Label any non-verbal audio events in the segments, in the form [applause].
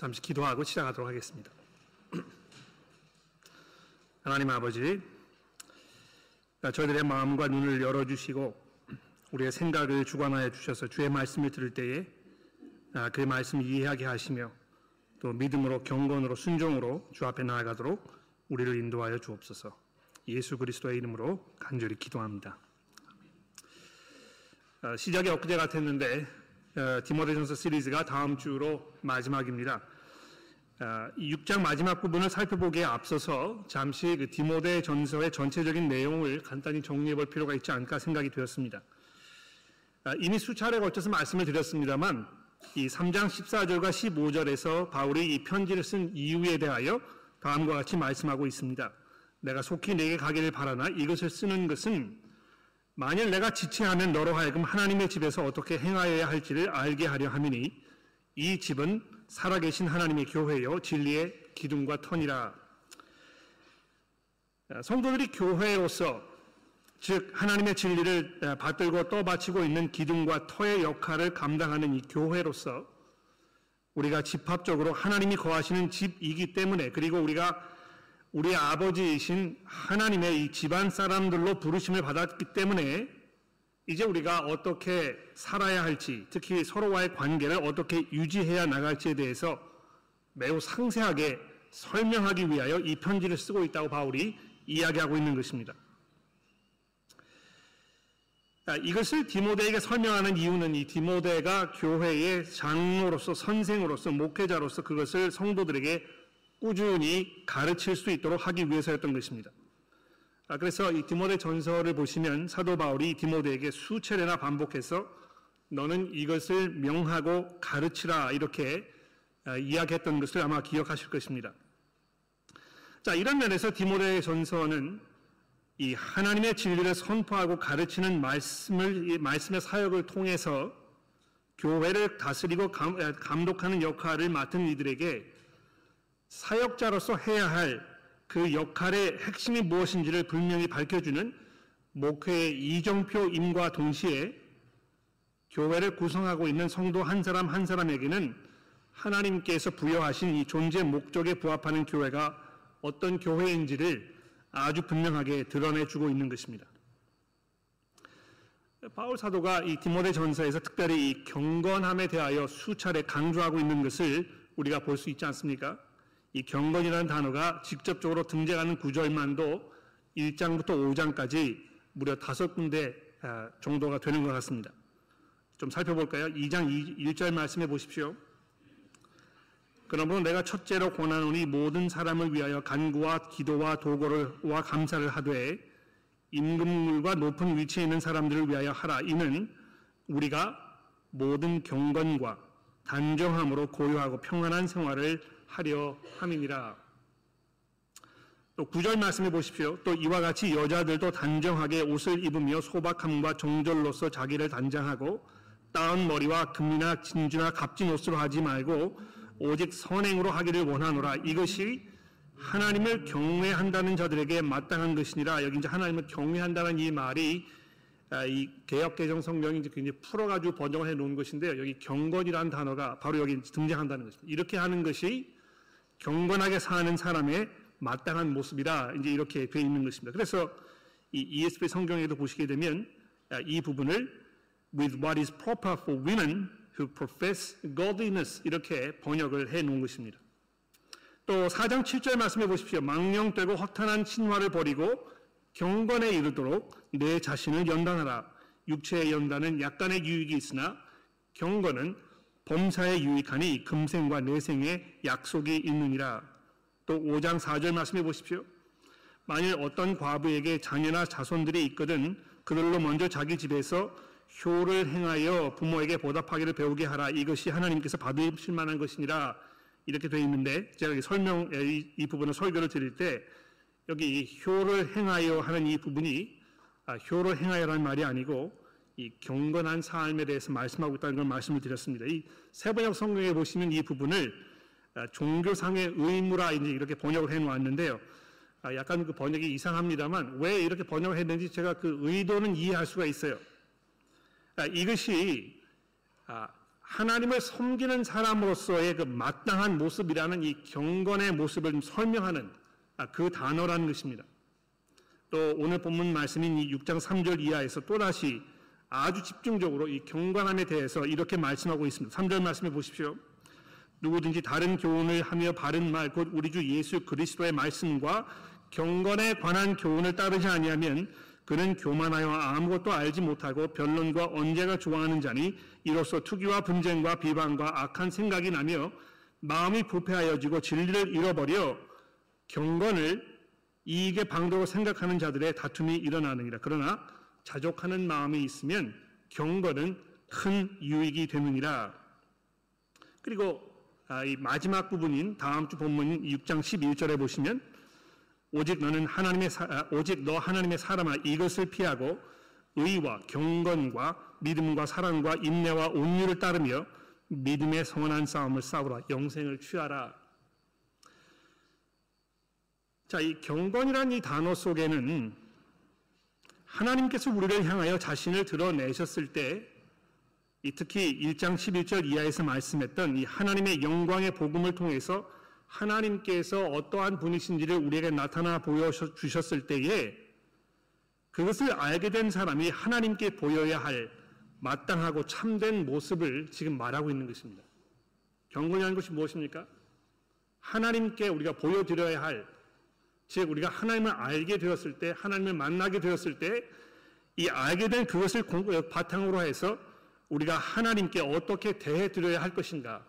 잠시 기도하고 시작하도록 하겠습니다. [clears throat] 하나님 아버지, 저희들의 마음과 눈을 열어주시고 우리의 생각을 주관하여 주셔서 주의 말씀을 들을 때에 아, 그 말씀을 이해하게 하시며 또 믿음으로 경건으로 순종으로 주 앞에 나아가도록 우리를 인도하여 주옵소서. 예수 그리스도의 이름으로 간절히 기도합니다. 아, 시작이 엊그제 같았는데 어, 디모데전서 시리즈가 다음 주로 마지막입니다. 6장 아, 마지막 부분을 살펴보기에 앞서서 잠시 그 디모데 전서의 전체적인 내용을 간단히 정리해 볼 필요가 있지 않을까 생각이 되었습니다. 아, 이미 수차례 걸쳐서 말씀을 드렸습니다만 이 3장 14절과 15절에서 바울이 이 편지를 쓴 이유에 대하여 다음과 같이 말씀하고 있습니다. 내가 속히 내게 가기를 바라나 이것을 쓰는 것은 만일 내가 지체하면 너로 하여금 하나님의 집에서 어떻게 행하여야 할지를 알게 하려 함이니 이 집은 살아계신 하나님의 교회요 진리의 기둥과 터니라. 성도들이 교회로서 즉 하나님의 진리를 받들고 떠받치고 있는 기둥과 터의 역할을 감당하는 이 교회로서 우리가 집합적으로 하나님이 거하시는 집이기 때문에 그리고 우리가 우리 아버지이신 하나님의 이 집안 사람들로 부르심을 받았기 때문에 이제 우리가 어떻게 살아야 할지, 특히 서로와의 관계를 어떻게 유지해야 나갈지에 대해서 매우 상세하게 설명하기 위하여 이 편지를 쓰고 있다고 바울이 이야기하고 있는 것입니다. 이것을 디모데에게 설명하는 이유는 이 디모데가 교회의 장로로서 선생으로서 목회자로서 그것을 성도들에게 꾸준히 가르칠 수 있도록 하기 위해서였던 것입니다. 아, 그래서 이 디모데 전서를 보시면 사도 바울이 디모데에게 수차례나 반복해서 너는 이것을 명하고 가르치라 이렇게 아, 이야기했던 것을 아마 기억하실 것입니다. 자, 이런 면에서 디모데 전서는 이 하나님의 진리를 선포하고 가르치는 말씀을, 말씀의 사역을 통해서 교회를 다스리고 감독하는 역할을 맡은 이들에게 사역자로서 해야 할 그 역할의 핵심이 무엇인지를 분명히 밝혀주는 목회의 이정표 임과 동시에 교회를 구성하고 있는 성도 한 사람 한 사람에게는 하나님께서 부여하신 이 존재 목적에 부합하는 교회가 어떤 교회인지를 아주 분명하게 드러내주고 있는 것입니다. 바울 사도가 이 디모데 전서에서 특별히 이 경건함에 대하여 수차례 강조하고 있는 것을 우리가 볼 수 있지 않습니까? 이 경건이라는 단어가 직접적으로 등장하는 구절만도 1장부터 5장까지 무려 다섯 군데 아, 정도가 되는 것 같습니다. 좀 살펴볼까요? 2장 1절 말씀해 보십시오. 그러므로 내가 첫째로 권하노니 모든 사람을 위하여 간구와 기도와 도고와 감사를 하되 임금물과 높은 위치에 있는 사람들을 위하여 하라. 이는 우리가 모든 경건과 단정함으로 고요하고 평안한 생활을 하려 함이니라. 또 구절 말씀해 보십시오. 또 이와 같이 여자들도 단정하게 옷을 입으며 소박함과 정절로서 자기를 단장하고 따은 머리와 금이나 진주나 값진 옷으로 하지 말고 오직 선행으로 하기를 원하노라. 이것이 하나님을 경외한다는 자들에게 마땅한 것이니라. 여기 이제 하나님을 경외한다는 이 말이 아, 이 개혁 개정 성경이 굉장히 풀어가지고 번역을 해 놓은 것인데요. 여기 경건이라는 단어가 바로 여기 등장한다는 것입니다. 이렇게 하는 것이 경건하게 사는 사람의 마땅한 모습이라 이제 이렇게 되어 있는 것입니다. 그래서 이 ESV 성경에도 보시게 되면 아, 이 부분을 with what is proper for women who profess godliness 이렇게 번역을 해 놓은 것입니다. 또 4장 7절 말씀해 보십시오. 망령되고 허탄한 신화를 버리고 경건에 이르도록 내 자신을 연단하라. 육체의 연단은 약간의 유익이 있으나 경건은 범사에 유익하니 금생과 내생에 약속이 있느니라. 또 5장 4절 말씀해 보십시오. 만일 어떤 과부에게 자녀나 자손들이 있거든 그들로 먼저 자기 집에서 효를 행하여 부모에게 보답하기를 배우게 하라. 이것이 하나님께서 받으실 만한 것이니라. 이렇게 되어 있는데 제가 설명 이, 이 부분을 설교를 드릴 때 여기 효를 행하여 하는 이 부분이 아, 효를 행하여라는 말이 아니고 이 경건한 삶에 대해서 말씀하고 있다는 걸 말씀을 드렸습니다. 이 세번역 성경에 보시면 이 부분을 아, 종교상의 의무라 이제 이렇게 번역을 해 놓았는데요. 아, 약간 그 번역이 이상합니다만 왜 이렇게 번역을 했는지 제가 그 의도는 이해할 수가 있어요. 이것이 하나님을 섬기는 사람으로서의 그 마땅한 모습이라는 이 경건의 모습을 설명하는 아, 그 단어라는 것입니다. 또 오늘 본문 말씀인 이 6장 3절 이하에서 또다시 아주 집중적으로 이 경건함에 대해서 이렇게 말씀하고 있습니다. 3절 말씀해 보십시오. 누구든지 다른 교훈을 하며 바른 말 곧 우리 주 예수 그리스도의 말씀과 경건에 관한 교훈을 따르지 아니하면 그는 교만하여 아무것도 알지 못하고 변론과 언제가 좋아하는 자니 이로써 투기와 분쟁과 비방과 악한 생각이 나며 마음이 부패하여지고 진리를 잃어버려 경건을 이익의 방도로 생각하는 자들의 다툼이 일어나느니라. 그러나 자족하는 마음이 있으면 경건은 큰 유익이 되느니라. 그리고 아, 이 마지막 부분인 다음 주 본문 6장 11절에 보시면 오직 너는 하나님의 사, 아, 오직 너 하나님의 사람아 이것을 피하고 의와 경건과 믿음과 사랑과 인내와 온유를 따르며 믿음의 성원한 싸움을 싸우라 영생을 취하라. 자, 이 경건이라는 이 단어 속에는 하나님께서 우리를 향하여 자신을 드러내셨을 때 특히 1장 11절 이하에서 말씀했던 이 하나님의 영광의 복음을 통해서 하나님께서 어떠한 분이신지를 우리에게 나타나 보여주셨을 때에 그것을 알게 된 사람이 하나님께 보여야 할 마땅하고 참된 모습을 지금 말하고 있는 것입니다. 경건이라는 것이 무엇입니까? 하나님께 우리가 보여드려야 할, 즉, 우리가 하나님을 알게 되었을 때, 하나님을 만나게 되었을 때, 이 알게 된 그것을 바탕으로 해서 우리가 하나님께 어떻게 대해 드려야 할 것인가,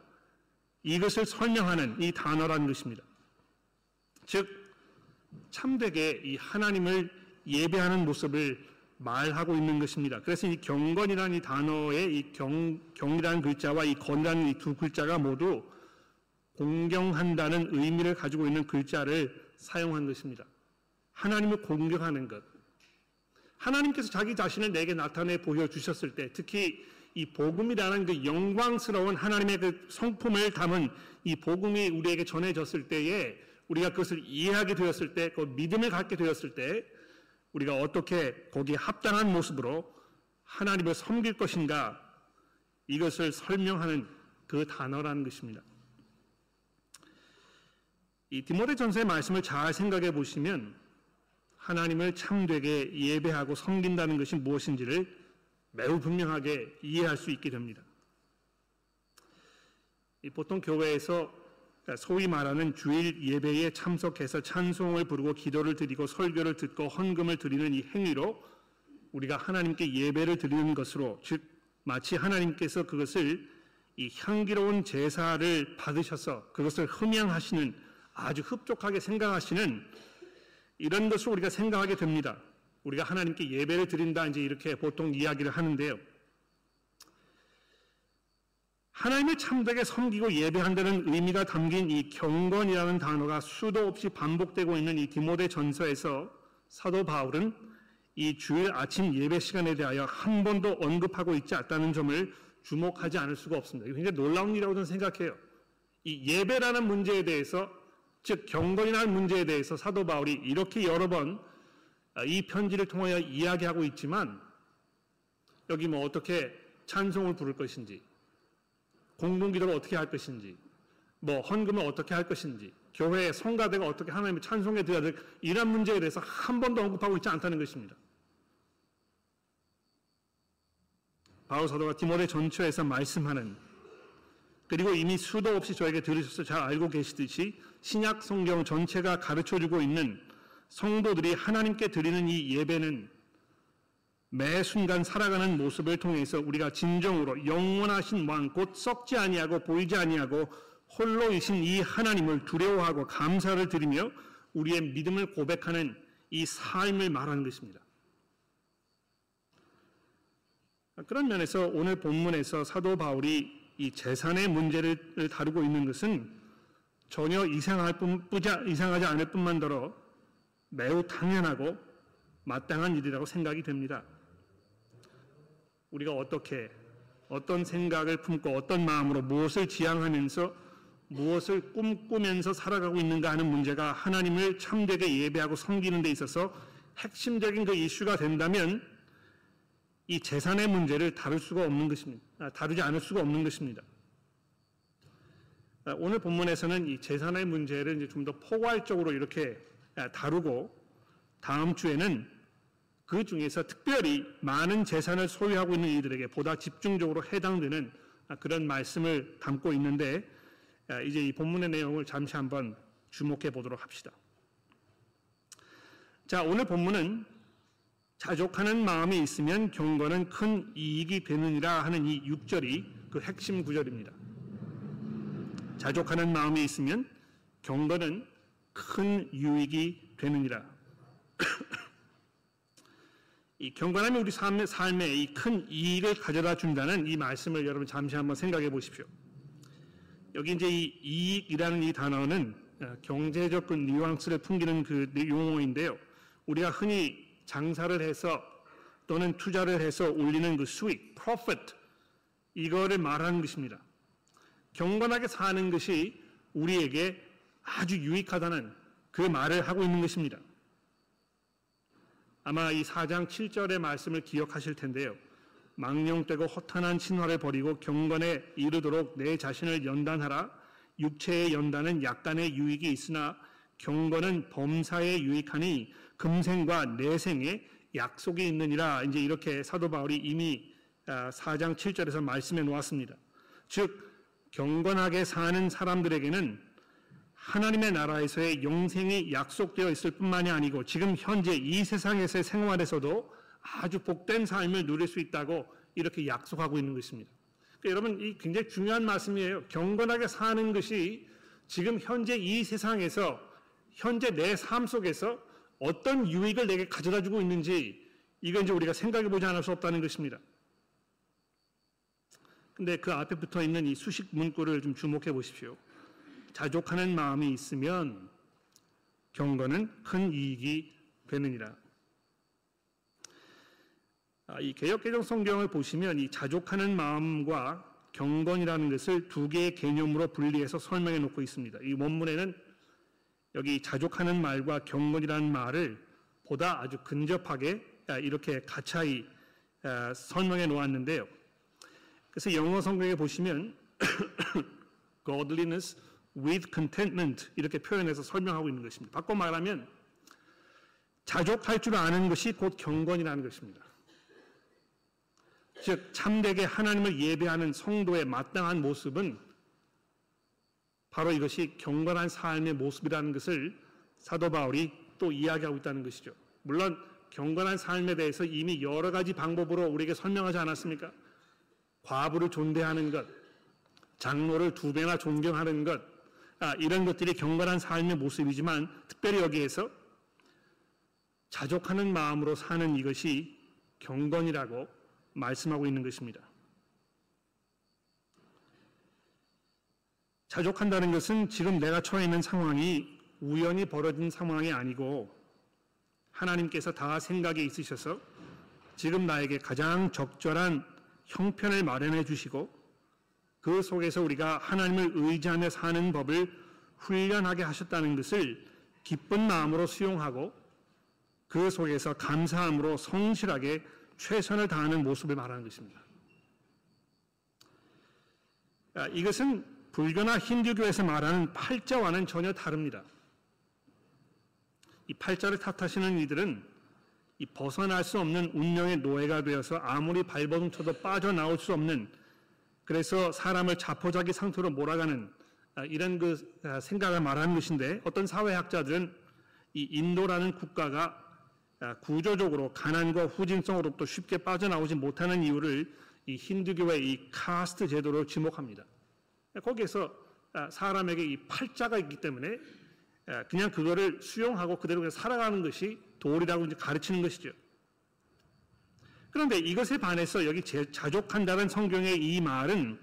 이것을 설명하는 이 단어라는 것입니다. 즉, 참되게 이 하나님을 예배하는 모습을 말하고 있는 것입니다. 그래서 이 경건이라는 이 단어의 이 경, 경이라는 글자와 이 건이라는 이 두 글자가 모두 공경한다는 의미를 가지고 있는 글자를 사용한 것입니다. 하나님을 공경하는 것. 하나님께서 자기 자신을 내게 나타내 보여주셨을 때, 특히 이 복음이라는 그 영광스러운 하나님의 그 성품을 담은 이 복음이 우리에게 전해졌을 때에 우리가 그것을 이해하게 되었을 때, 그 믿음을 갖게 되었을 때, 우리가 어떻게 거기에 합당한 모습으로 하나님을 섬길 것인가 이것을 설명하는 그 단어라는 것입니다. 이 디모데 전서의 말씀을 잘 생각해 보시면 하나님을 참되게 예배하고 섬긴다는 것이 무엇인지를 매우 분명하게 이해할 수 있게 됩니다. 보통 교회에서 소위 말하는 주일 예배에 참석해서 찬송을 부르고 기도를 드리고 설교를 듣고 헌금을 드리는 이 행위로 우리가 하나님께 예배를 드리는 것으로 즉 마치 하나님께서 그것을 이 향기로운 제사를 받으셔서 그것을 흠양하시는 아주 흡족하게 생각하시는 이런 것을 우리가 생각하게 됩니다. 우리가 하나님께 예배를 드린다 이제 이렇게 보통 이야기를 하는데요. 하나님을 참되게 섬기고 예배한다는 의미가 담긴 이 경건이라는 단어가 수도 없이 반복되고 있는 이 디모데 전서에서 사도 바울은 이 주일 아침 예배 시간에 대하여 한 번도 언급하고 있지 않다는 점을 주목하지 않을 수가 없습니다. 굉장히 놀라운 일이라고 저는 생각해요. 이 예배라는 문제에 대해서 즉 경건이라는 문제에 대해서 사도 바울이 이렇게 여러 번 이 편지를 통하여 이야기하고 있지만 여기 뭐 어떻게 찬송을 부를 것인지 공동기도를 어떻게 할 것인지, 뭐 헌금을 어떻게 할 것인지, 교회 성가대가 어떻게 하나님을 찬송해 드려야 될 이런 문제에 대해서 한 번도 언급하고 있지 않다는 것입니다. 바울 사도가 디모데 전처에서 말씀하는 그리고 이미 수도 없이 저에게 들으셔서 잘 알고 계시듯이 신약 성경 전체가 가르쳐 주고 있는 성도들이 하나님께 드리는 이 예배는 매 순간 살아가는 모습을 통해서 우리가 진정으로 영원하신 왕 곧 썩지 아니하고 보이지 아니하고 홀로이신 이 하나님을 두려워하고 감사를 드리며 우리의 믿음을 고백하는 이 삶을 말하는 것입니다. 그런 면에서 오늘 본문에서 사도 바울이 이 재산의 문제를 다루고 있는 것은 전혀 이상할 뿐, 이상하지 않을 뿐만더러 매우 당연하고 마땅한 일이라고 생각이 됩니다. 우리가 어떻게 어떤 생각을 품고 어떤 마음으로 무엇을 지향하면서 무엇을 꿈꾸면서 살아가고 있는가 하는 문제가 하나님을 참되게 예배하고 섬기는 데 있어서 핵심적인 그 이슈가 된다면 이 재산의 문제를 다룰 수가 없는 것입니다. 아, 다루지 않을 수가 없는 것입니다. 아, 오늘 본문에서는 이 재산의 문제를 좀더 포괄적으로 이렇게 아, 다루고 다음 주에는 그 중에서 특별히 많은 재산을 소유하고 있는 이들에게 보다 집중적으로 해당되는 그런 말씀을 담고 있는데 이제 이 본문의 내용을 잠시 한번 주목해 보도록 합시다. 자, 오늘 본문은 자족하는 마음이 있으면 경건은 큰 이익이 되느니라 하는 이 6절이 그 핵심 구절입니다. 자족하는 마음이 있으면 경건은 큰 유익이 되느니라. [clears throat] 이 경건함이 우리 삶의, 삶에 이 큰 이익을 가져다 준다는 이 말씀을 여러분 잠시 한번 생각해 보십시오. 여기 이제 이 이익이라는 이 단어는 어, 경제적 그 뉘앙스를 풍기는 그 용어인데요. 우리가 흔히 장사를 해서 또는 투자를 해서 올리는 그 수익, profit 이거를 말하는 것입니다. 경건하게 사는 것이 우리에게 아주 유익하다는 그 말을 하고 있는 것입니다. 아마 이 4장 7절의 말씀을 기억하실 텐데요. 망령되고 허탄한 신화를 버리고 경건에 이르도록 내 자신을 연단하라. 육체의 연단은 약간의 유익이 있으나 경건은 범사에 유익하니 금생과 내생에 약속이 있느니라 이제 이렇게 사도 바울이 이미 4장 아, 7절에서 말씀해 놓았습니다. 즉 경건하게 사는 사람들에게는 하나님의 나라에서의 영생이 약속되어 있을 뿐만이 아니고 지금 현재 이 세상에서의 생활에서도 아주 복된 삶을 누릴 수 있다고 이렇게 약속하고 있는 것입니다. 그러니까 여러분 이 굉장히 중요한 말씀이에요. 경건하게 사는 것이 지금 현재 이 세상에서 현재 내 삶 속에서 어떤 유익을 내게 가져다 주고 있는지 이건 이제 우리가 생각해 보지 않을 수 없다는 것입니다. 근데 그 앞에 붙어 있는 이 수식 문구를 좀 주목해 보십시오. 자족하는 마음이 있으면 경건은 큰 이익이 되느니라. 아, 이 개혁개정 성경을 보시면 이 자족하는 마음과 경건이라는 것을 두 개의 개념으로 분리해서 설명해 놓고 있습니다. 이 원문에는 여기 자족하는 말과 경건이라는 말을 보다 아주 근접하게 아, 이렇게 가차이 아, 설명해 놓았는데요. 그래서 영어 성경에 보시면 [clears throat] godliness with contentment 이렇게 표현해서 설명하고 있는 것입니다. 바꿔 말하면 자족할 줄 아는 것이 곧 경건이라는 것입니다. 즉 참되게 하나님을 예배하는 성도의 마땅한 모습은 바로 이것이 경건한 삶의 모습이라는 것을 사도 바울이 또 이야기하고 있다는 것이죠. 물론 경건한 삶에 대해서 이미 여러 가지 방법으로 우리에게 설명하지 않았습니까? 과부를 존대하는 것, 장로를 두 배나 존경하는 것, 아, 이런 것들이 경건한 삶의 모습이지만 특별히 여기에서 자족하는 마음으로 사는 이것이 경건이라고 말씀하고 있는 것입니다. 자족한다는 것은 지금 내가 처해 있는 상황이 우연히 벌어진 상황이 아니고 하나님께서 다 생각에 있으셔서 지금 나에게 가장 적절한 형편을 마련해 주시고 그 속에서 우리가 하나님을 의지하며 사는 법을 훈련하게 하셨다는 것을 기쁜 마음으로 수용하고 그 속에서 감사함으로 성실하게 최선을 다하는 모습을 말하는 것입니다. 아, 이것은 불교나 힌두교에서 말하는 팔자와는 전혀 다릅니다. 이 팔자를 탓하시는 이들은 이 벗어날 수 없는 운명의 노예가 되어서 아무리 발버둥 쳐도 빠져나올 수 없는 그래서 사람을 자포자기 상태로 몰아가는 아, 이런 그 아, 생각을 말하는 것인데 어떤 사회학자들은 이 인도라는 국가가 아, 구조적으로 가난과 후진성으로부터 쉽게 빠져나오지 못하는 이유를 이 힌두교의 이 카스트 제도로 지목합니다. 거기에서 아, 사람에게 이 팔자가 있기 때문에 아, 그냥 그거를 수용하고 그대로 그냥 살아가는 것이 도리라고 이제 가르치는 것이죠. 그런데 이것에 반해서 여기 자족한다는 성경의 이 말은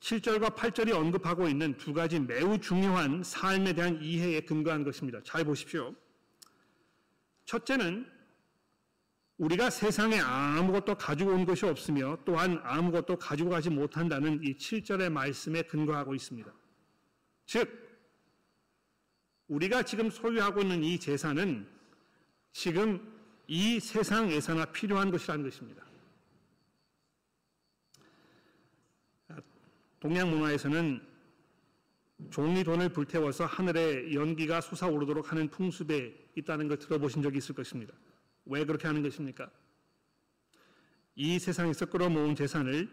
7절과 8절이 언급하고 있는 두 가지 매우 중요한 삶에 대한 이해에 근거한 것입니다. 잘 보십시오. 첫째는 우리가 세상에 아무것도 가지고 온 것이 없으며 또한 아무것도 가지고 가지 못한다는 이 7절의 말씀에 근거하고 있습니다. 즉, 우리가 지금 소유하고 있는 이 재산은 지금 이 세상에서나 필요한 것이라는 것입니다. 동양 문화에서는 종이 돈을 불태워서 하늘에 연기가 솟아오르도록 하는 풍습에 있다는 걸 들어보신 적이 있을 것입니다. 왜 그렇게 하는 것입니까? 이 세상에서 끌어모은 재산을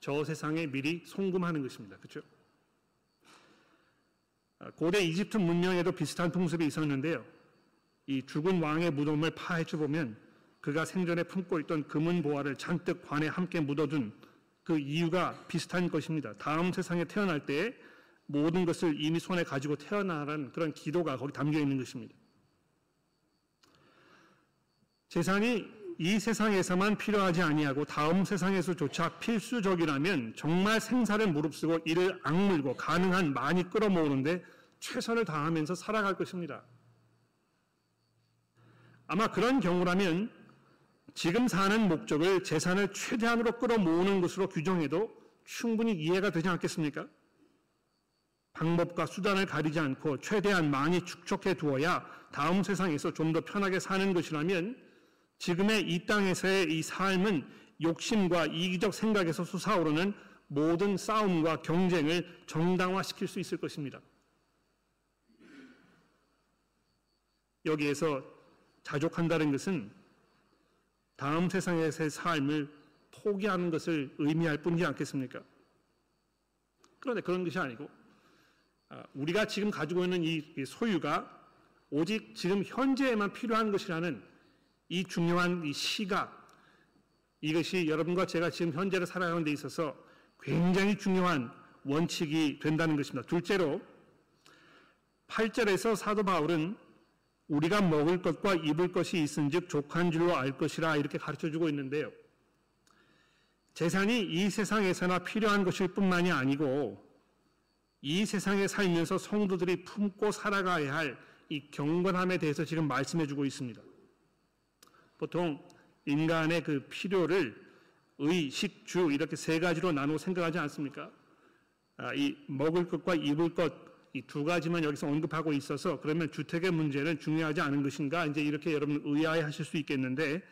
저 세상에 미리 송금하는 것입니다. 그렇죠? 고대 이집트 문명에도 비슷한 풍습이 있었는데요. 이 죽은 왕의 무덤을 파헤쳐 보면 그가 생전에 품고 있던 금은 보화를 잔뜩 관에 함께 묻어둔 그 이유가 비슷한 것입니다. 다음 세상에 태어날 때 모든 것을 이미 손에 가지고 태어나라는 그런 기도가 거기 담겨 있는 것입니다. 재산이 이 세상에서만 필요하지 아니하고 다음 세상에서조차 필수적이라면 정말 생사를 무릅쓰고 이를 악물고 가능한 많이 끌어모으는데 최선을 다하면서 살아갈 것입니다. 아마 그런 경우라면 지금 사는 목적을 재산을 최대한으로 끌어모으는 것으로 규정해도 충분히 이해가 되지 않겠습니까? 방법과 수단을 가리지 않고 최대한 많이 축적해 두어야 다음 세상에서 좀 더 편하게 사는 것이라면 지금의 이 땅에서의 이 삶은 욕심과 이기적 생각에서 솟아오르는 모든 싸움과 경쟁을 정당화시킬 수 있을 것입니다. 여기에서 자족한다는 것은 다음 세상에서의 삶을 포기하는 것을 의미할 뿐이지 않겠습니까? 그런데 그런 것이 아니고 아, 우리가 지금 가지고 있는 이 소유가 오직 지금 현재에만 필요한 것이라는 이 중요한 이 시각 이것이 여러분과 제가 지금 현재를 살아가는 데 있어서 굉장히 중요한 원칙이 된다는 것입니다. 둘째로 8절에서 사도 바울은 우리가 먹을 것과 입을 것이 있은즉 족한 줄로 알 것이라 이렇게 가르쳐 주고 있는데요. 재산이 이 세상에서나 필요한 것일 뿐만이 아니고 이 세상에 살면서 성도들이 품고 살아가야 할 이 경건함에 대해서 지금 말씀해 주고 있습니다. 보통 인간의 그 필요를 의, 식, 주 이렇게 세 가지로 나누어 생각하지 않습니까? 아, 이 먹을 것과 입을 것 이 두 가지만 여기서 언급하고 있어서 그러면 주택의 문제는 중요하지 않은 것인가 이제 이렇게 여러분 의아해 하실 수 있겠는데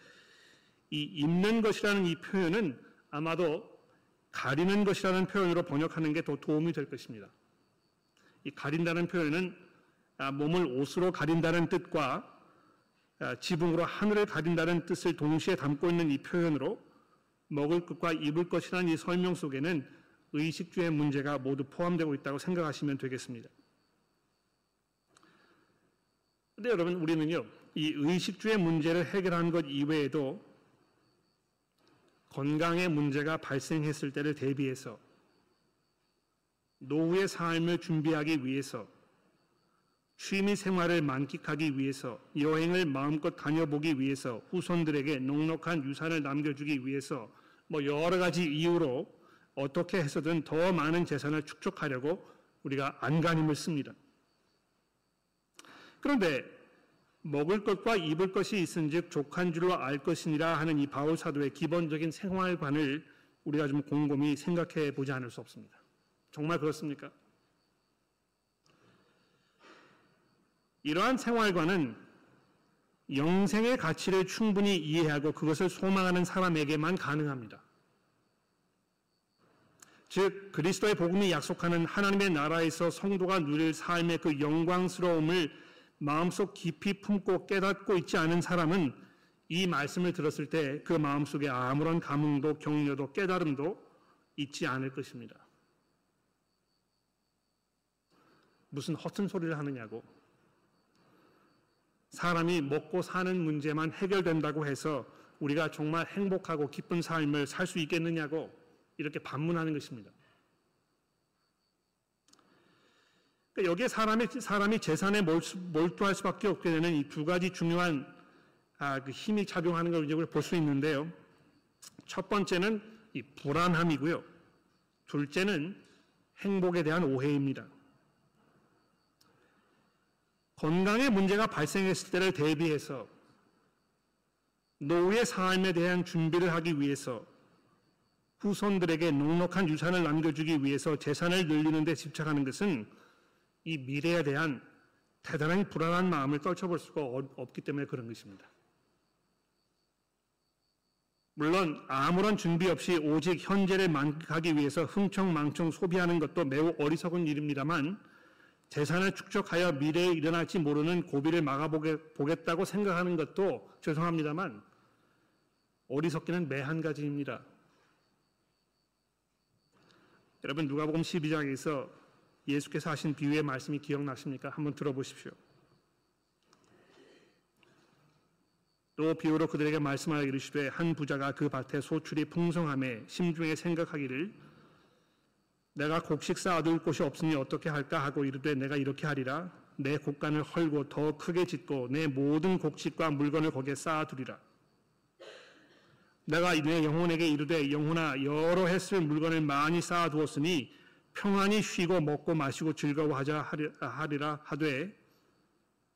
이 입는 것이라는 이 표현은 아마도 가리는 것이라는 표현으로 번역하는 게 더 도움이 될 것입니다. 이 가린다는 표현은 아, 몸을 옷으로 가린다는 뜻과 아, 지붕으로 하늘을 가린다는 뜻을 동시에 담고 있는 이 표현으로 먹을 것과 입을 것이라는 이 설명 속에는 의식주의 문제가 모두 포함되고 있다고 생각하시면 되겠습니다. 근데 여러분 우리는요 이 의식주의 문제를 해결하는 것 이외에도 건강의 문제가 발생했을 때를 대비해서 노후의 삶을 준비하기 위해서 취미 생활을 만끽하기 위해서 여행을 마음껏 다녀보기 위해서 후손들에게 넉넉한 유산을 남겨주기 위해서 뭐 여러 가지 이유로 어떻게 해서든 더 많은 재산을 축적하려고 우리가 안간힘을 씁니다. 그런데 먹을 것과 입을 것이 있은즉 족한 줄로 알 것이니라 하는 이 바울 사도의 기본적인 생활관을 우리가 좀 곰곰이 생각해 보지 않을 수 없습니다. 정말 그렇습니까? 이러한 생활관은 영생의 가치를 충분히 이해하고 그것을 소망하는 사람에게만 가능합니다. 즉 그리스도의 복음이 약속하는 하나님의 나라에서 성도가 누릴 삶의 그 영광스러움을 마음속 깊이 품고 깨닫고 있지 않은 사람은 이 말씀을 들었을 때 그 마음속에 아무런 감흥도 격려도 깨달음도 있지 않을 것입니다. 무슨 허튼 소리를 하느냐고. 사람이 먹고 사는 문제만 해결된다고 해서 우리가 정말 행복하고 기쁜 삶을 살 수 있겠느냐고 이렇게 반문하는 것입니다. 그러니까 여기에 사람이, 사람이 재산에 몰두할 수밖에 없게 되는 이 두 가지 중요한 아, 그 힘이 작용하는 걸 우리가 볼 수 있는데요. 첫 번째는 이 불안함이고요. 둘째는 행복에 대한 오해입니다. 건강에 문제가 발생했을 때를 대비해서 노후의 삶에 대한 준비를 하기 위해서 후손들에게 넉넉한 유산을 남겨주기 위해서 재산을 늘리는 데 집착하는 것은 이 미래에 대한 대단한 불안한 마음을 떨쳐볼 수가 없기 때문에 그런 것입니다. 물론 아무런 준비 없이 오직 현재를 만끽하기 위해서 흥청망청 소비하는 것도 매우 어리석은 일입니다만 재산을 축적하여 미래에 일어날지 모르는 고비를 막아보겠다고 생각하는 것도 죄송합니다만 어리석기는 매 한 가지입니다. 여러분 누가복음 12장에서 예수께서 하신 비유의 말씀이 기억나십니까? 한번 들어보십시오. 또 비유로 그들에게 말씀하여 이르시되 한 부자가 그 밭에 소출이 풍성함에 심중에 생각하기를 내가 곡식 쌓아둘 곳이 없으니 어떻게 할까 하고 이르되 내가 이렇게 하리라. 내 곡간을 헐고 더 크게 짓고 내 모든 곡식과 물건을 거기에 쌓아두리라. 내가 내 영혼에게 이르되 영혼아 여러 해쓸 물건을 많이 쌓아두었으니 평안히 쉬고 먹고 마시고 즐거워하자 하리라 하되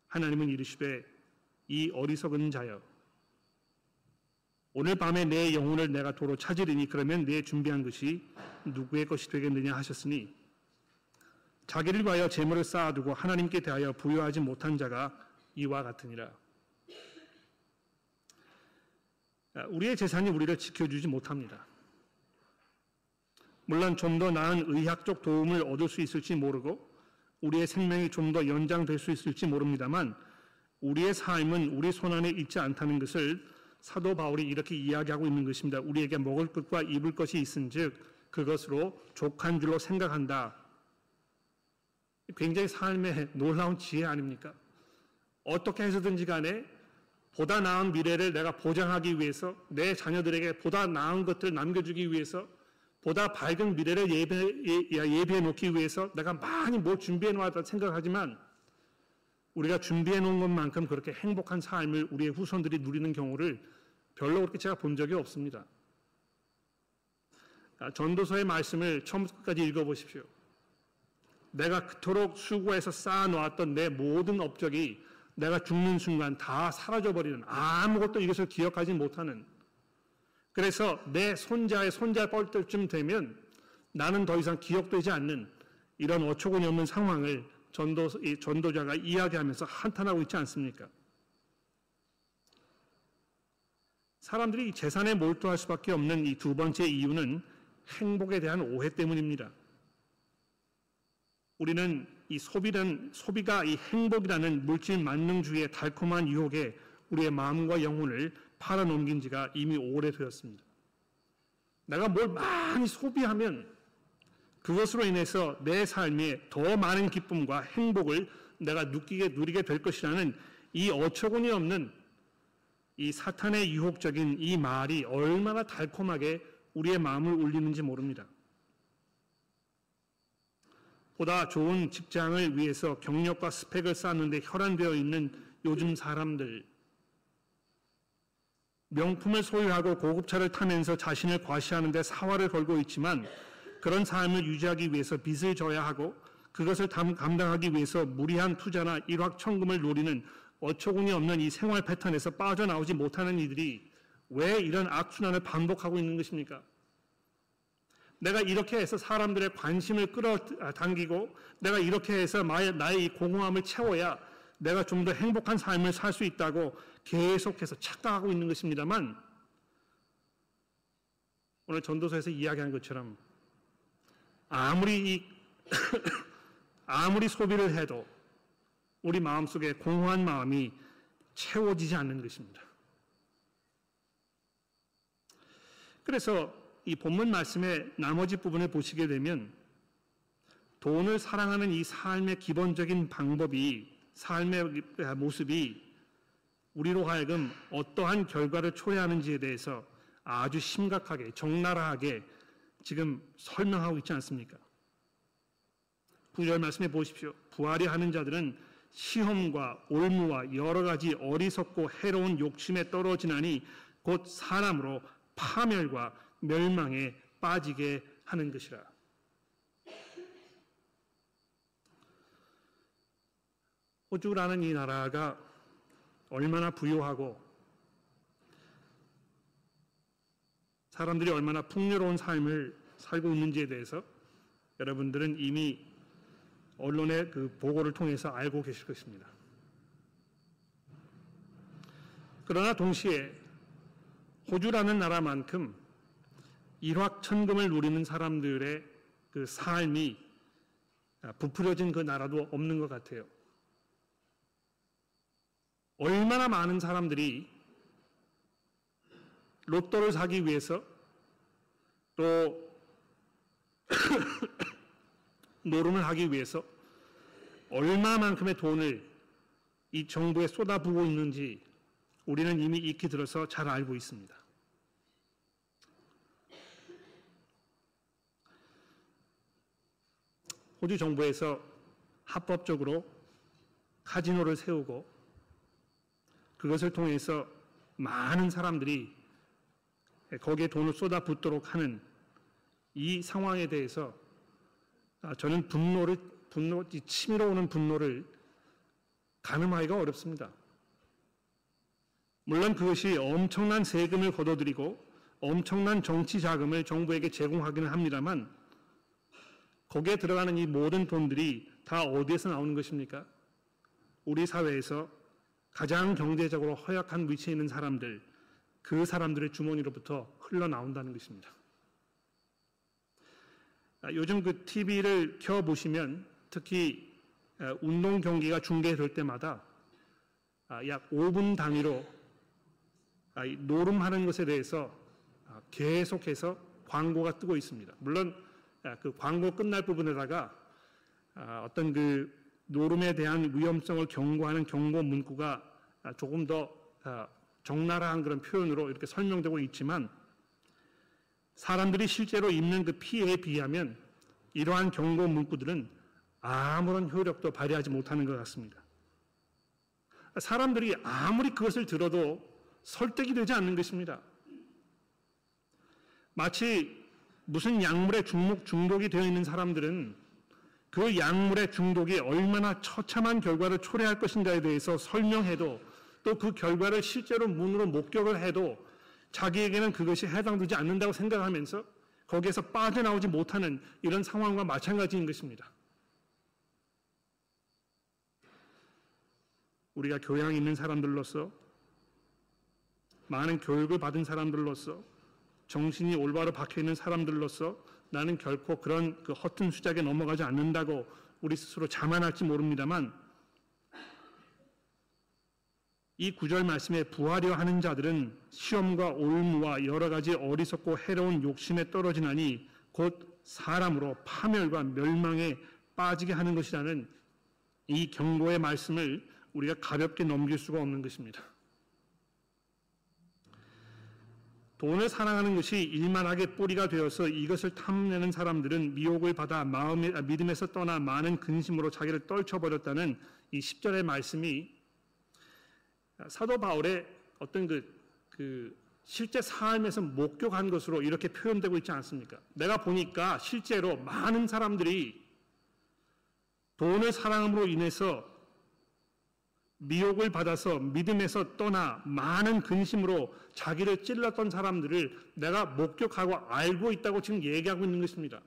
하나님은 이르시되 이 어리석은 자여 오늘 밤에 내 영혼을 내가 도로 찾으리니 그러면 내 준비한 것이 누구의 것이 되겠느냐 하셨으니 자기를 위하여 재물을 쌓아두고 하나님께 대하여 부여하지 못한 자가 이와 같으니라. 우리의 재산이 우리를 지켜주지 못합니다. 물론 좀 더 나은 의학적 도움을 얻을 수 있을지 모르고 우리의 생명이 좀 더 연장될 수 있을지 모릅니다만 우리의 삶은 우리 손안에 있지 않다는 것을 사도 바울이 이렇게 이야기하고 있는 것입니다. 우리에게 먹을 것과 입을 것이 있은즉 그것으로 족한 줄로 생각한다. 굉장히 삶의 놀라운 지혜 아닙니까? 어떻게 해서든지 간에 보다 나은 미래를 내가 보장하기 위해서 내 자녀들에게 보다 나은 것들을 남겨주기 위해서 보다 밝은 미래를 예배, 예비해 놓기 위해서 내가 많이 뭘 준비해 놓았다 생각하지만 우리가 준비해 놓은 것만큼 그렇게 행복한 삶을 우리의 후손들이 누리는 경우를 별로 그렇게 제가 본 적이 없습니다. 아, 전도서의 말씀을 처음부터 끝까지 읽어보십시오. 내가 그토록 수고해서 쌓아놓았던 내 모든 업적이 내가 죽는 순간 다 사라져버리는 아무것도 이것을 기억하지 못하는 그래서 내 손자의 손자 뻘 때쯤 되면 나는 더 이상 기억되지 않는 이런 어처구니 없는 상황을 전도, 전도자가 이야기하면서 한탄하고 있지 않습니까? 사람들이 재산에 몰두할 수밖에 없는 이 두 번째 이유는 행복에 대한 오해 때문입니다. 우리는 이 소비란, 소비가 이 행복이라는 물질 만능주의의 달콤한 유혹에 우리의 마음과 영혼을 팔아넘긴 지가 이미 오래되었습니다. 내가 뭘 많이 소비하면 그것으로 인해서 내 삶에 더 많은 기쁨과 행복을 내가 느끼게 누리게 될 것이라는 이 어처구니 없는 이 사탄의 유혹적인 이 말이 얼마나 달콤하게 우리의 마음을 울리는지 모릅니다. 보다 좋은 직장을 위해서 경력과 스펙을 쌓는데 혈안되어 있는 요즘 사람들, 명품을 소유하고 고급차를 타면서 자신을 과시하는데 사활을 걸고 있지만 그런 삶을 유지하기 위해서 빚을 져야 하고 그것을 감당하기 위해서 무리한 투자나 일확천금을 노리는 어처구니 없는 이 생활 패턴에서 빠져나오지 못하는 이들이 왜 이런 악순환을 반복하고 있는 것입니까? 내가 이렇게 해서 사람들의 관심을 끌어당기고 내가 이렇게 해서 나의 이 공허함을 채워야 내가 좀 더 행복한 삶을 살 수 있다고 계속해서 착각하고 있는 것입니다만 오늘 전도서에서 이야기한 것처럼 아무리 이 [coughs] 아무리 소비를 해도 우리 마음속에 공허한 마음이 채워지지 않는 것입니다. 그래서 이 본문 말씀의 나머지 부분을 보시게 되면 돈을 사랑하는 이 삶의 기본적인 방법이 삶의 모습이 우리로 하여금 어떠한 결과를 초래하는지에 대해서 아주 심각하게 적나라하게 지금 설명하고 있지 않습니까? 구절 말씀해 보십시오. 부활이 하는 자들은 시험과 올무와 여러 가지 어리석고 해로운 욕심에 떨어지나니 곧 사람으로 파멸과 멸망에 빠지게 하는 것이라. 호주라는 이 나라가 얼마나 부유하고 사람들이 얼마나 풍요로운 삶을 살고 있는지에 대해서 여러분들은 이미 언론의 그 보고를 통해서 알고 계실 것입니다. 그러나 동시에 호주라는 나라만큼 일확천금을 누리는 사람들의 그 삶이 부풀려진 그 나라도 없는 것 같아요. 얼마나 많은 사람들이 로또를 사기 위해서 또 노름을 하기 위해서 얼마만큼의 돈을 이 정부에 쏟아부고 있는지 우리는 이미 익히 들어서 잘 알고 있습니다. 호주 정부에서 합법적으로 카지노를 세우고 그것을 통해서 많은 사람들이 거기에 돈을 쏟아붓도록 하는 이 상황에 대해서 아, 저는 분노를 분노 치밀어 오는 분노를 가늠하기가 어렵습니다. 물론 그것이 엄청난 세금을 걷어들이고 엄청난 정치 자금을 정부에게 제공하기는 합니다만 거기에 들어가는 이 모든 돈들이 다 어디에서 나오는 것입니까? 우리 사회에서 가장 경제적으로 허약한 위치에 있는 사람들, 그 사람들의 주머니로부터 흘러나온다는 것입니다. 아, 요즘 그 TV를 켜 보시면 특히 운동 경기가 중계될 때마다 아, 약 5분 단위로 아, 노름하는 것에 대해서 계속해서 광고가 뜨고 있습니다. 물론 그 광고 끝날 부분에다가 어떤 그 노름에 대한 위험성을 경고하는 경고 문구가 조금 더 적나라한 그런 표현으로 이렇게 설명되고 있지만 사람들이 실제로 입는 그 피해에 비하면 이러한 경고 문구들은 아무런 효력도 발휘하지 못하는 것 같습니다. 사람들이 아무리 그것을 들어도 설득이 되지 않는 것입니다. 마치 무슨 약물에 중독, 중독이 되어 있는 사람들은 그 약물의 중독이 얼마나 처참한 결과를 초래할 것인가에 대해서 설명해도 또 그 결과를 실제로 문으로 목격을 해도 자기에게는 그것이 해당되지 않는다고 생각하면서 거기에서 빠져나오지 못하는 이런 상황과 마찬가지인 것입니다. 우리가 교양 있는 사람들로서 많은 교육을 받은 사람들로서 정신이 올바로 박혀 있는 사람들로서 나는 결코 그런 그 허튼 수작에 넘어가지 않는다고 우리 스스로 자만할지 모릅니다만 이 구절 말씀에 부하려 하는 자들은 시험과 올무와 여러 가지 어리석고 해로운 욕심에 떨어지나니 곧 사람으로 파멸과 멸망에 빠지게 하는 것이라는 이 경고의 말씀을 우리가 가볍게 넘길 수가 없는 것입니다. 돈을 사랑하는 것이 일만하게 뿌리가 되어서 이것을 탐내는 사람들은 미혹을 받아 마음의, 아, 믿음에서 떠나 많은 근심으로 자기를 떨쳐버렸다는 이 10절의 말씀이 사도 바울의 어떤 그, 그 실제 삶에서 목격한 것으로 이렇게 표현되고 있지 않습니까? 내가 보니까 실제로 많은 사람들이 돈을 사랑함으로 인해서 미혹을 받아서 믿음에서 떠나 많은 근심으로 자기를 찔렀던 사람들을 내가 목격하고 알고 있다고 지금 얘기하고 있는 것입니다.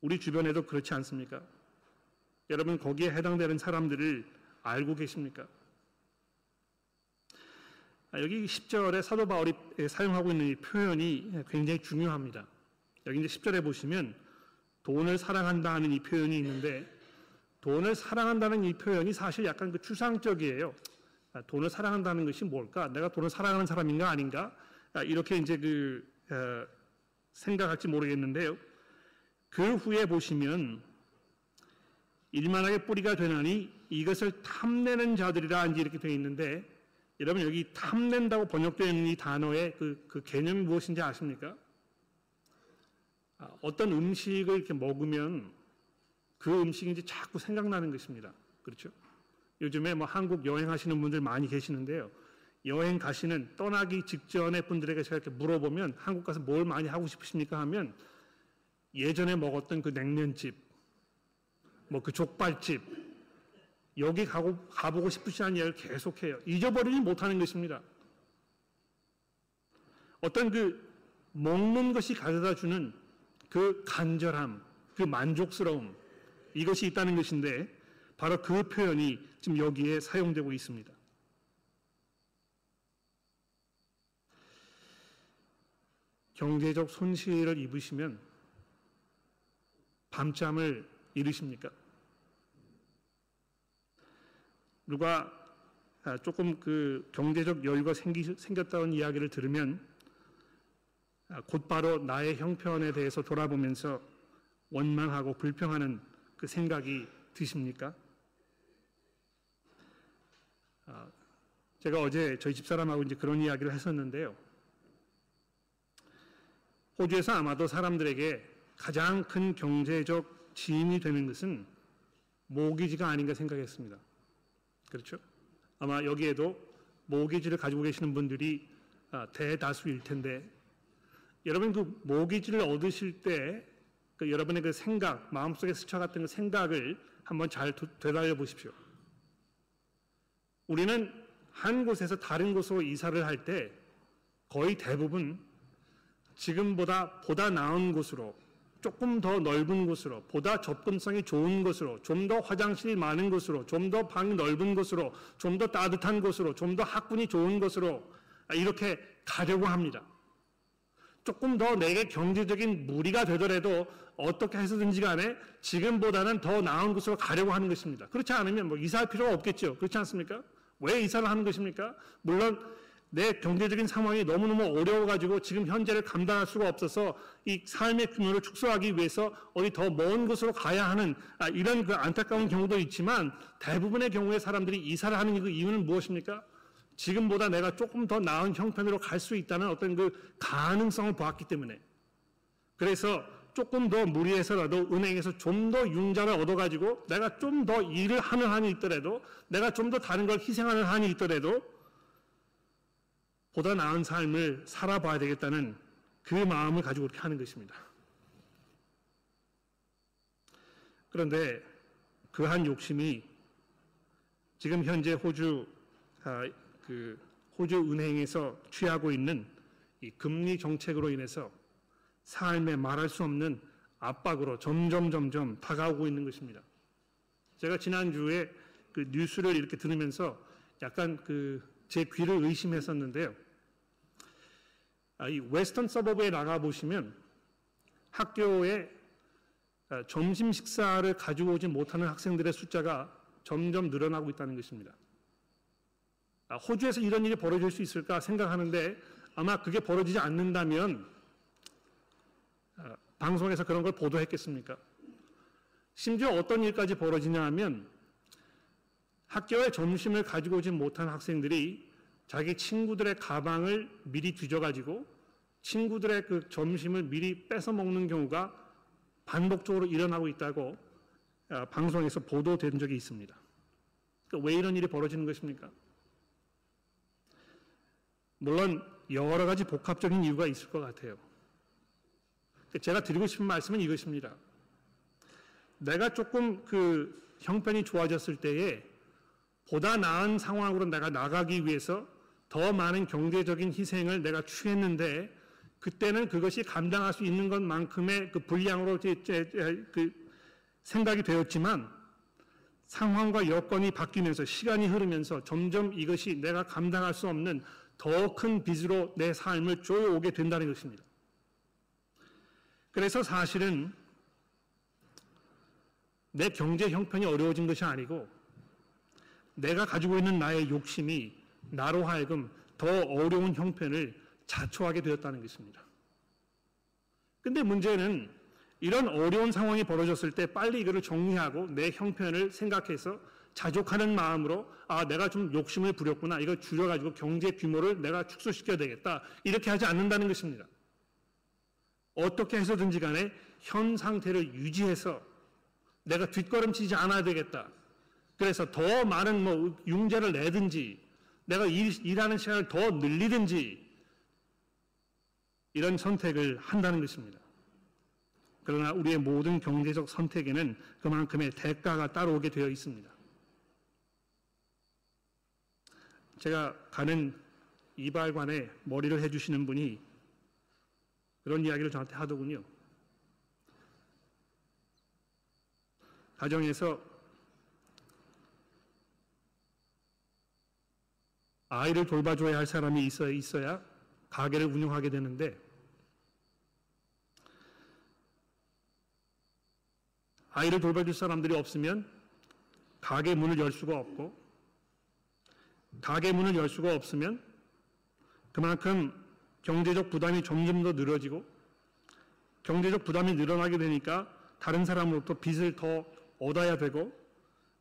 우리 주변에도 그렇지 않습니까? 여러분 거기에 해당되는 사람들을 알고 계십니까? 아, 여기 10절에 사도 바울이 사용하고 있는 이 표현이 굉장히 중요합니다. 여기 이제 10절에 보시면 돈을 사랑한다 하는 이 표현이 있는데 돈을 사랑한다는 이 표현이 사실 약간 그 추상적이에요. 아, 돈을 사랑한다는 것이 뭘까? 내가 돈을 사랑하는 사람인가 아닌가? 아, 이렇게 이제 그 어, 생각할지 모르겠는데요. 그 후에 보시면 일만하게 뿌리가 되나니 이것을 탐내는 자들이라 이렇게 되어 있는데 여러분 여기 탐낸다고 번역되어 있는 이 단어의 그, 그 개념이 무엇인지 아십니까? 아, 어떤 음식을 이렇게 먹으면 그 이제 자꾸 생각나는 것입니다. 그렇죠? 요즘에 뭐 한국 여행하시는 분들 많이 계시는데요. 여행 가시는 떠나기 직전에 분들에게 제가 이렇게 물어보면 한국 가서 뭘 많이 하고 싶으십니까 하면 예전에 먹었던 그 냉면집 뭐 그 족발집 여기 가고 가보고 싶으시다는 이야기를 계속해요. 잊어버리지 못하는 것입니다. 어떤 그 먹는 것이 가져다 주는 그 간절함, 그 만족스러움 이것이 있다는 것인데 바로 그 표현이 지금 여기에 사용되고 있습니다. 경제적 손실을 입으시면 밤잠을 잃으십니까? 누가 아, 조금 그 경제적 여유가 생기, 생겼다는 이야기를 들으면 아, 곧바로 나의 형편에 대해서 돌아보면서 원망하고 불평하는 그 생각이 드십니까? 아, 제가 어제 저희 집사람하고 이제 그런 이야기를 했었는데요. 호주에서 아마도 사람들에게 가장 큰 경제적 지인이 되는 것은 모기지가 아닌가 생각했습니다. 그렇죠? 아마 여기에도 모기지를 가지고 계시는 분들이 아, 대다수일 텐데 여러분 그 모기지를 얻으실 때 그 여러분의 그 생각, 마음속에 스쳐갔던 그 생각을 한번 잘 되돌려 보십시오. 우리는 한 곳에서 다른 곳으로 이사를 할 때 거의 대부분 지금보다 보다 나은 곳으로 조금 더 넓은 곳으로 보다 접근성이 좋은 곳으로 좀 더 화장실이 많은 곳으로 좀 더 방이 넓은 곳으로 좀 더 따뜻한 곳으로 좀 더 학군이 좋은 곳으로 이렇게 가려고 합니다. 조금 더 내게 경제적인 무리가 되더라도 어떻게 해서든지 간에 지금보다는 더 나은 곳으로 가려고 하는 것입니다. 그렇지 않으면 뭐 이사할 필요가 없겠죠. 그렇지 않습니까? 왜 이사를 하는 것입니까? 물론 내 경제적인 상황이 너무너무 어려워가지고 지금 현재를 감당할 수가 없어서 이 삶의 규모를 축소하기 위해서 어디 더 먼 곳으로 가야 하는 아, 이런 그 안타까운 경우도 있지만 대부분의 경우에 사람들이 이사를 하는 그 이유는 무엇입니까? 지금보다 내가 조금 더 나은 형편으로 갈 수 있다는 어떤 그 가능성을 보았기 때문에 그래서 조금 더 무리해서라도 은행에서 좀 더 융자를 얻어가지고 내가 좀 더 일을 하는 한이 있더라도 내가 좀 더 다른 걸 희생하는 한이 있더라도 보다 나은 삶을 살아봐야 되겠다는 그 마음을 가지고 그렇게 하는 것입니다. 그런데 그 한 욕심이 지금 현재 호주 아, 그 호주 은행에서 취하고 있는 이 금리 정책으로 인해서 삶에 말할 수 없는 압박으로 점점 점점 다가오고 있는 것입니다. 제가 지난주에 그 뉴스를 이렇게 들으면서 약간 그 제 귀를 의심했었는데요. 아, 이 웨스턴 서버브에 나가 보시면 학교에 아, 점심 식사를 가지고 오지 못하는 학생들의 숫자가 점점 늘어나고 있다는 것입니다. 아, 호주에서 이런 일이 벌어질 수 있을까 생각하는데 아마 그게 벌어지지 않는다면 방송에서 그런 걸 보도했겠습니까? 심지어 어떤 일까지 벌어지냐 하면 학교에 점심을 가지고 오지 못한 학생들이 자기 친구들의 가방을 미리 뒤져가지고 친구들의 그 점심을 미리 뺏어 먹는 경우가 반복적으로 일어나고 있다고 아, 방송에서 보도된 적이 있습니다. 그러니까 왜 이런 일이 벌어지는 것입니까? 물론 여러 가지 복합적인 이유가 있을 것 같아요. 제가 드리고 싶은 말씀은 이것입니다. 내가 조금 그 형편이 좋아졌을 때에 보다 나은 상황으로 내가 나가기 위해서 더 많은 경제적인 희생을 내가 취했는데 그때는 그것이 감당할 수 있는 것만큼의 그 분량으로 그 생각이 되었지만 상황과 여건이 바뀌면서 시간이 흐르면서 점점 이것이 내가 감당할 수 없는 더 큰 빚으로 내 삶을 쪼여오게 된다는 것입니다. 그래서 사실은 내 경제 형편이 어려워진 것이 아니고 내가 가지고 있는 나의 욕심이 나로 하여금 더 어려운 형편을 자초하게 되었다는 것입니다. 근데 문제는 이런 어려운 상황이 벌어졌을 때 빨리 이거를 정리하고 내 형편을 생각해서 자족하는 마음으로 아 내가 좀 욕심을 부렸구나 이걸 줄여가지고 경제 규모를 내가 축소시켜야 되겠다 이렇게 하지 않는다는 것입니다. 어떻게 해서든지 간에 현 상태를 유지해서 내가 뒷걸음치지 않아야 되겠다. 그래서 더 많은 뭐 융자를 내든지 내가 일, 일하는 시간을 더 늘리든지 이런 선택을 한다는 것입니다. 그러나 우리의 모든 경제적 선택에는 그만큼의 대가가 따라오게 되어 있습니다. 제가 가는 이발관에 머리를 해주시는 분이 그런 이야기를 저한테 하더군요. 가정에서 아이를 돌봐줘야 할 사람이 있어야, 있어야 가게를 운영하게 되는데 아이를 돌봐줄 사람들이 없으면 가게 문을 열 수가 없고 가게 문을 열 수가 없으면 그만큼 경제적 부담이 점점 더 늘어지고 경제적 부담이 늘어나게 되니까 다른 사람으로부터 빚을 더 얻어야 되고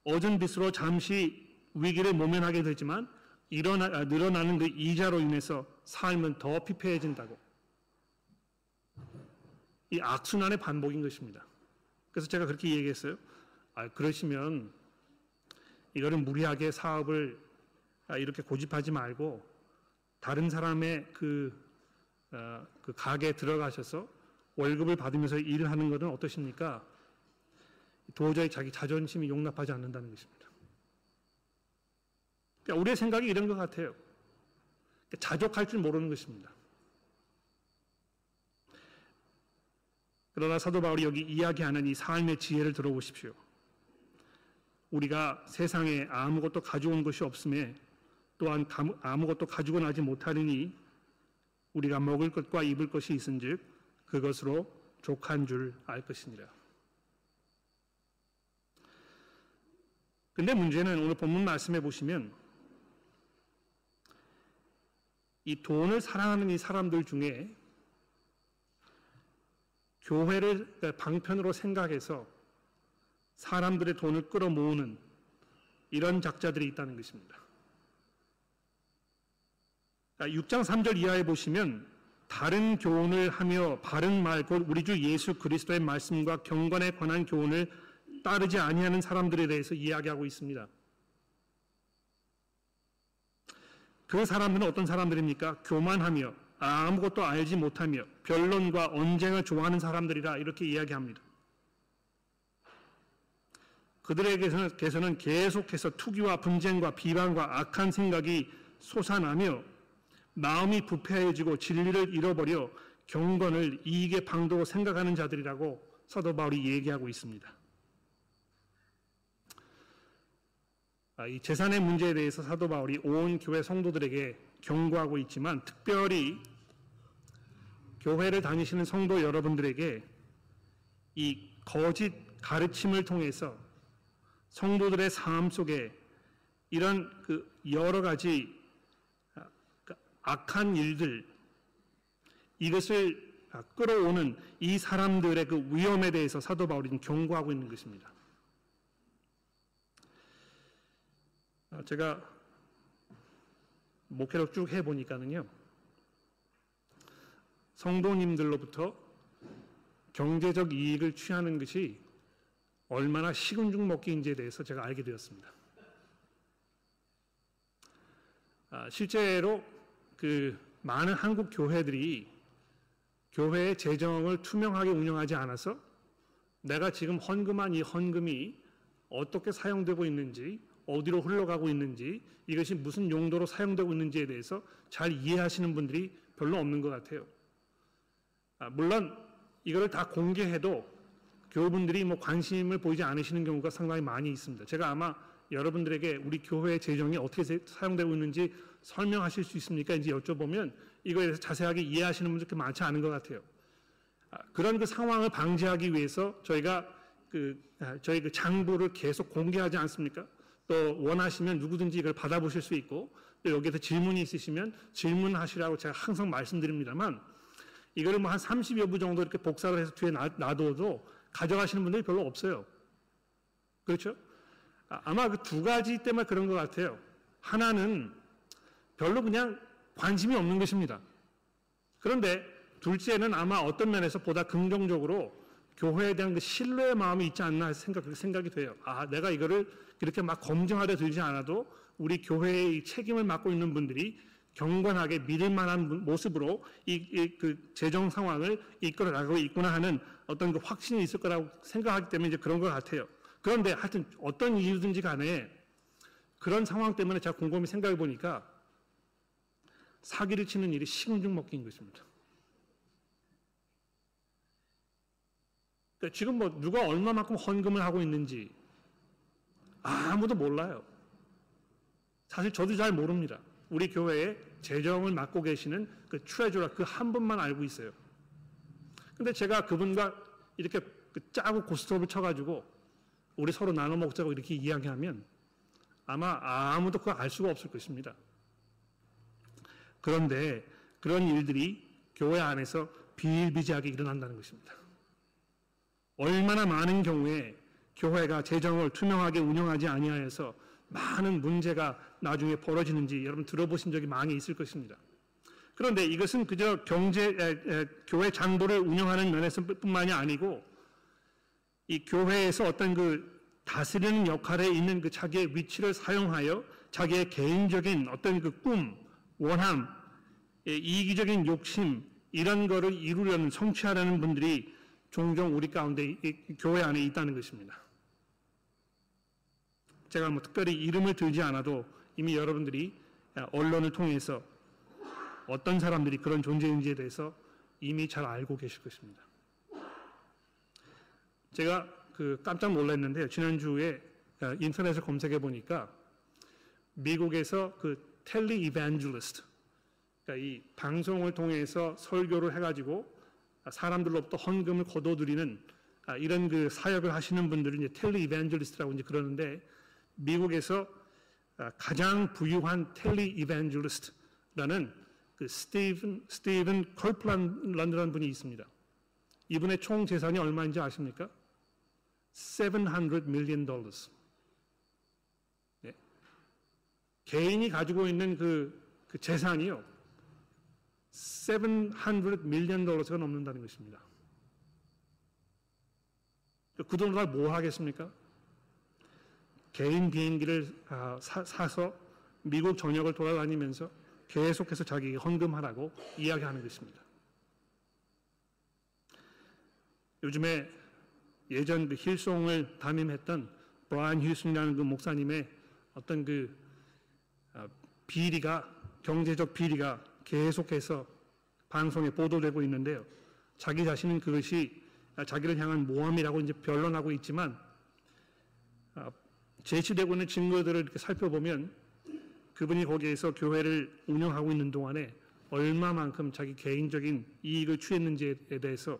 얻은 빚으로 잠시 위기를 모면하게 되지만 일어나, 아, 늘어나는 그 이자로 인해서 삶은 더 피폐해진다고. 이 악순환의 반복인 것입니다. 그래서 제가 그렇게 얘기했어요. 아, 그러시면 이거는 무리하게 사업을 아, 이렇게 고집하지 말고 다른 사람의 그, 어, 그 가게에 들어가셔서 월급을 받으면서 일을 하는 것은 어떠십니까? 도저히 자기 자존심이 용납하지 않는다는 것입니다. 그러니까 우리의 생각이 이런 것 같아요. 그러니까 자족할 줄 모르는 것입니다. 그러나 사도 바울이 여기 이야기하는 이 삶의 지혜를 들어보십시오. 우리가 세상에 아무것도 가져온 것이 없음에 또한 아무것도 가지고 나지 못하느니 우리가 먹을 것과 입을 것이 있은즉 그것으로 족한 줄 알 것이니라. 근데 문제는 오늘 본문 말씀해 보시면 이 돈을 사랑하는 이 사람들 중에 교회를 방편으로 생각해서 사람들의 돈을 끌어모으는 이런 작자들이 있다는 것입니다. 6장 3절 이하에 보시면 다른 교훈을 하며 바른 말, 곧 우리 주 예수 그리스도의 말씀과 경건에 관한 교훈을 따르지 아니하는 사람들에 대해서 이야기하고 있습니다. 그 사람들은 어떤 사람들입니까? 교만하며 아무것도 알지 못하며 변론과 언쟁을 좋아하는 사람들이라 이렇게 이야기합니다. 그들에게서는 계속해서 투기와 분쟁과 비방과 악한 생각이 솟아나며 마음이 부패해지고 진리를 잃어버려 경건을 이익의 방도로 생각하는 자들이라고 사도 바울이 얘기하고 있습니다. 아, 이 재산의 문제에 대해서 사도 바울이 온 교회 성도들에게 경고하고 있지만 특별히 교회를 다니시는 성도 여러분들에게 이 거짓 가르침을 통해서 성도들의 삶 속에 이런 그 여러 가지 아, 그 악한 일들 이것을 끌어오는 이 사람들의 그 위험에 대해서 사도 바울이 경고하고 있는 것입니다. 제가 목회를 쭉 해보니까는요, 성도님들로부터 경제적 이익을 취하는 것이 얼마나 식은 죽 먹기인지에 대해서 제가 알게 되었습니다. 아, 실제로 그 많은 한국 교회들이 교회의 재정을 투명하게 운영하지 않아서 내가 지금 헌금한 이 헌금이 어떻게 사용되고 있는지, 어디로 흘러가고 있는지, 이것이 무슨 용도로 사용되고 있는지에 대해서 잘 이해하시는 분들이 별로 없는 것 같아요. 아, 물론 이거를 다 공개해도 교우분들이 뭐 관심을 보이지 않으시는 경우가 상당히 많이 있습니다. 제가 아마 여러분들에게 우리 교회의 재정이 어떻게 사용되고 있는지 설명하실 수 있습니까? 이제 여쭤보면 이거에 대해서 자세하게 이해하시는 분들 그렇게 많지 않은 것 같아요. 아, 그런 그 상황을 방지하기 위해서 저희가 그 아, 저희 그 장부를 계속 공개하지 않습니까? 또 원하시면 누구든지 이걸 받아보실 수 있고 또 여기에서 질문이 있으시면 질문하시라고 제가 항상 말씀드립니다만 이거를 뭐 한 30여 부 정도 이렇게 복사를 해서 뒤에 놔둬도 가져가시는 분들이 별로 없어요. 그렇죠? 아, 아마 그 두 가지 때문에 그런 것 같아요. 하나는 별로 그냥 관심이 없는 것입니다. 그런데 둘째는 아마 어떤 면에서 보다 긍정적으로 교회에 대한 그 신뢰의 마음이 있지 않나 생각, 생각이 돼요. 아, 내가 이거를 이렇게 막 검증하려 들지 않아도 우리 교회의 책임을 맡고 있는 분들이 경건하게 믿을 만한 모습으로 이, 이, 그 재정 상황을 이끌어 나가고 있구나 하는 어떤 그 확신이 있을 거라고 생각하기 때문에 이제 그런 것 같아요. 그런데 하여튼 어떤 이유든지 간에 그런 상황 때문에 제가 곰곰이 생각해 보니까 사기를 치는 일이 식은죽 먹기인 것입니다. 그러니까 지금 뭐 누가 얼마만큼 헌금을 하고 있는지 아무도 몰라요. 사실 저도 잘 모릅니다. 우리 교회에 재정을 맡고 계시는 그 트레저러 그한 분만 알고 있어요. 근데 제가 그분과 이렇게 그 짜고 고스톱을 쳐가지고 우리 서로 나눠 먹자고 이렇게 이야기하면 아마 아무도 그거 알 수가 없을 것입니다. 그런데 그런 일들이 교회 안에서 비일비재하게 일어난다는 것입니다. 얼마나 많은 경우에 교회가 재정을 투명하게 운영하지 아니하여서 많은 문제가 나중에 벌어지는지 여러분 들어보신 적이 많이 있을 것입니다. 그런데 이것은 그저 경제 에, 에, 교회 장부를 운영하는 면에서뿐만이 아니고 이 교회에서 어떤 그 다스리는 역할에 있는 그 자기의 위치를 사용하여 자기의 개인적인 어떤 그 꿈, 원함, 이기적인 욕심 이런 거를 이루려는 성취하려는 분들이 종종 우리 가운데 교회 안에 있다는 것입니다. 제가 뭐 특별히 이름을 들지 않아도 이미 여러분들이 언론을 통해서 어떤 사람들이 그런 존재인지에 대해서 이미 잘 알고 계실 것입니다. 제가 그 깜짝 놀랐는데요. 지난주에 어, 인터넷을 검색해 보니까 미국에서 그 텔리 이벤젤리스트 그러니까 이 방송을 통해서 설교를 해가지고 사람들로부터 헌금을 거둬들이는 아, 이런 그 사역을 하시는 분들을 이제 텔리 이벤젤리스트라고 이제 그러는데 미국에서 아, 가장 부유한 텔리 이벤젤리스트라는 그 스티븐 스티븐 컬플란드라는 분이 있습니다. 이분의 총 재산이 얼마인지 아십니까? 700 million dollars. 네. 개인이 가지고 있는 그, 그 재산이요. 700 million dollars가 넘는다는 것입니다. 그 돈으로 뭐 하겠습니까? 개인 비행기를 아, 사서 미국 전역을 돌아다니면서 계속해서 자기 헌금하라고 이야기하는 것입니다. 요즘에 예전 그 힐송을 담임했던 브라이언 휴슨이라는 그 목사님의 어떤 그 아, 비리가 경제적 비리가 계속해서 방송에 보도되고 있는데요. 자기 자신은 그것이 자기를 향한 모함이라고 이제 변론하고 있지만 아, 제시되고 있는 증거들을 이렇게 살펴보면 그분이 거기에서 교회를 운영하고 있는 동안에 얼마만큼 자기 개인적인 이익을 취했는지에 대해서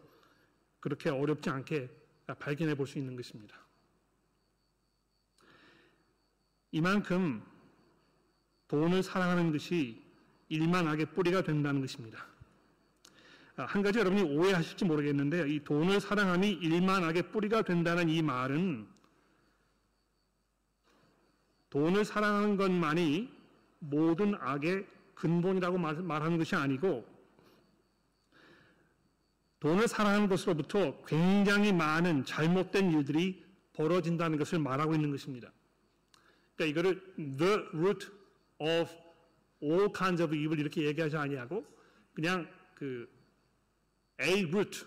그렇게 어렵지 않게 발견해 볼 수 있는 것입니다. 이만큼 돈을 사랑하는 것이 일만 악의 뿌리가 된다는 것입니다. 아, 한 가지 여러분이 오해하실지 모르겠는데 이 돈을 사랑함이 일만 악의 뿌리가 된다는 이 말은 돈을 사랑하는 것만이 모든 악의 근본이라고 말하는 것이 아니고 돈을 사랑하는 것으로부터 굉장히 많은 잘못된 일들이 벌어진다는 것을 말하고 있는 것입니다. 그러니까 이거를 the root of all kinds of evil 이렇게 얘기하지 아니하고 그냥 그 a root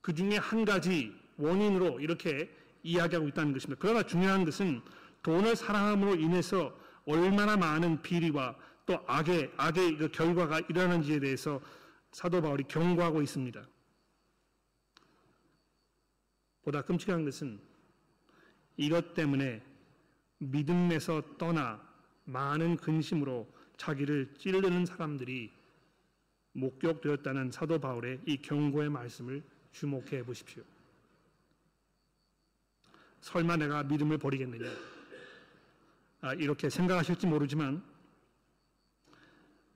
그 중에 한 가지 원인으로 이렇게 이야기하고 있다는 것입니다. 그러나 중요한 것은 돈을 사랑함으로 인해서 얼마나 많은 비리와 또 악의 악의 그 결과가 일어나는지에 대해서 사도 바울이 경고하고 있습니다. 보다 끔찍한 것은 이것 때문에 믿음에서 떠나 많은 근심으로 자기를 찌르는 사람들이 목격되었다는 사도 바울의 이 경고의 말씀을 주목해 보십시오. 설마 내가 믿음을 버리겠느냐? 아, 이렇게 생각하실지 모르지만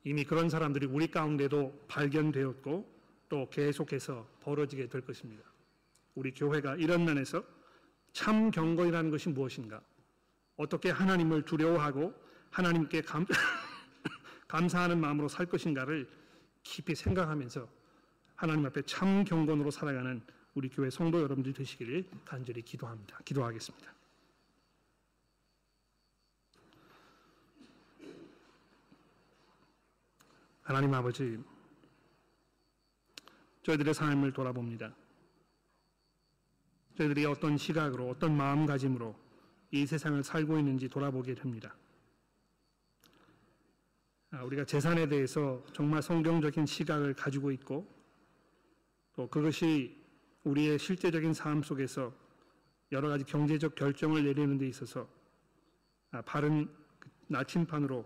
이미 그런 사람들이 우리 가운데도 발견되었고 또 계속해서 벌어지게 될 것입니다. 우리 교회가 이런 면에서 참 경건이라는 것이 무엇인가? 어떻게 하나님을 두려워하고 하나님께 감, [laughs] 감사하는 마음으로 살 것인가를 깊이 생각하면서 하나님 앞에 참 경건으로 살아가는 우리 교회 성도 여러분들 되시기를 간절히 기도합니다. 기도하겠습니다. 하나님 아버지, 저희들의 삶을 돌아봅니다. 저희들이 어떤 시각으로 어떤 마음가짐으로 이 세상을 살고 있는지 돌아보게 됩니다. 아, 우리가 재산에 대해서 정말 성경적인 시각을 가지고 있고 또 그것이 우리의 실제적인 삶 속에서 여러 가지 경제적 결정을 내리는 데 있어서 아, 바른 그 나침판으로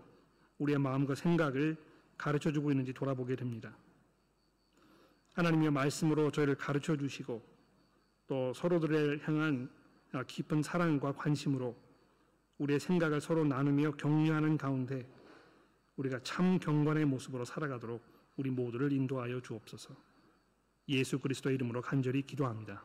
우리의 마음과 생각을 가르쳐 주고 있는지 돌아보게 됩니다. 하나님의 말씀으로 저희를 가르쳐 주시고 또 서로들을 향한 깊은 사랑과 관심으로 우리의 생각을 서로 나누며 격려하는 가운데 우리가 참 경건의 모습으로 살아가도록 우리 모두를 인도하여 주옵소서. 예수 그리스도의 이름으로 간절히 기도합니다.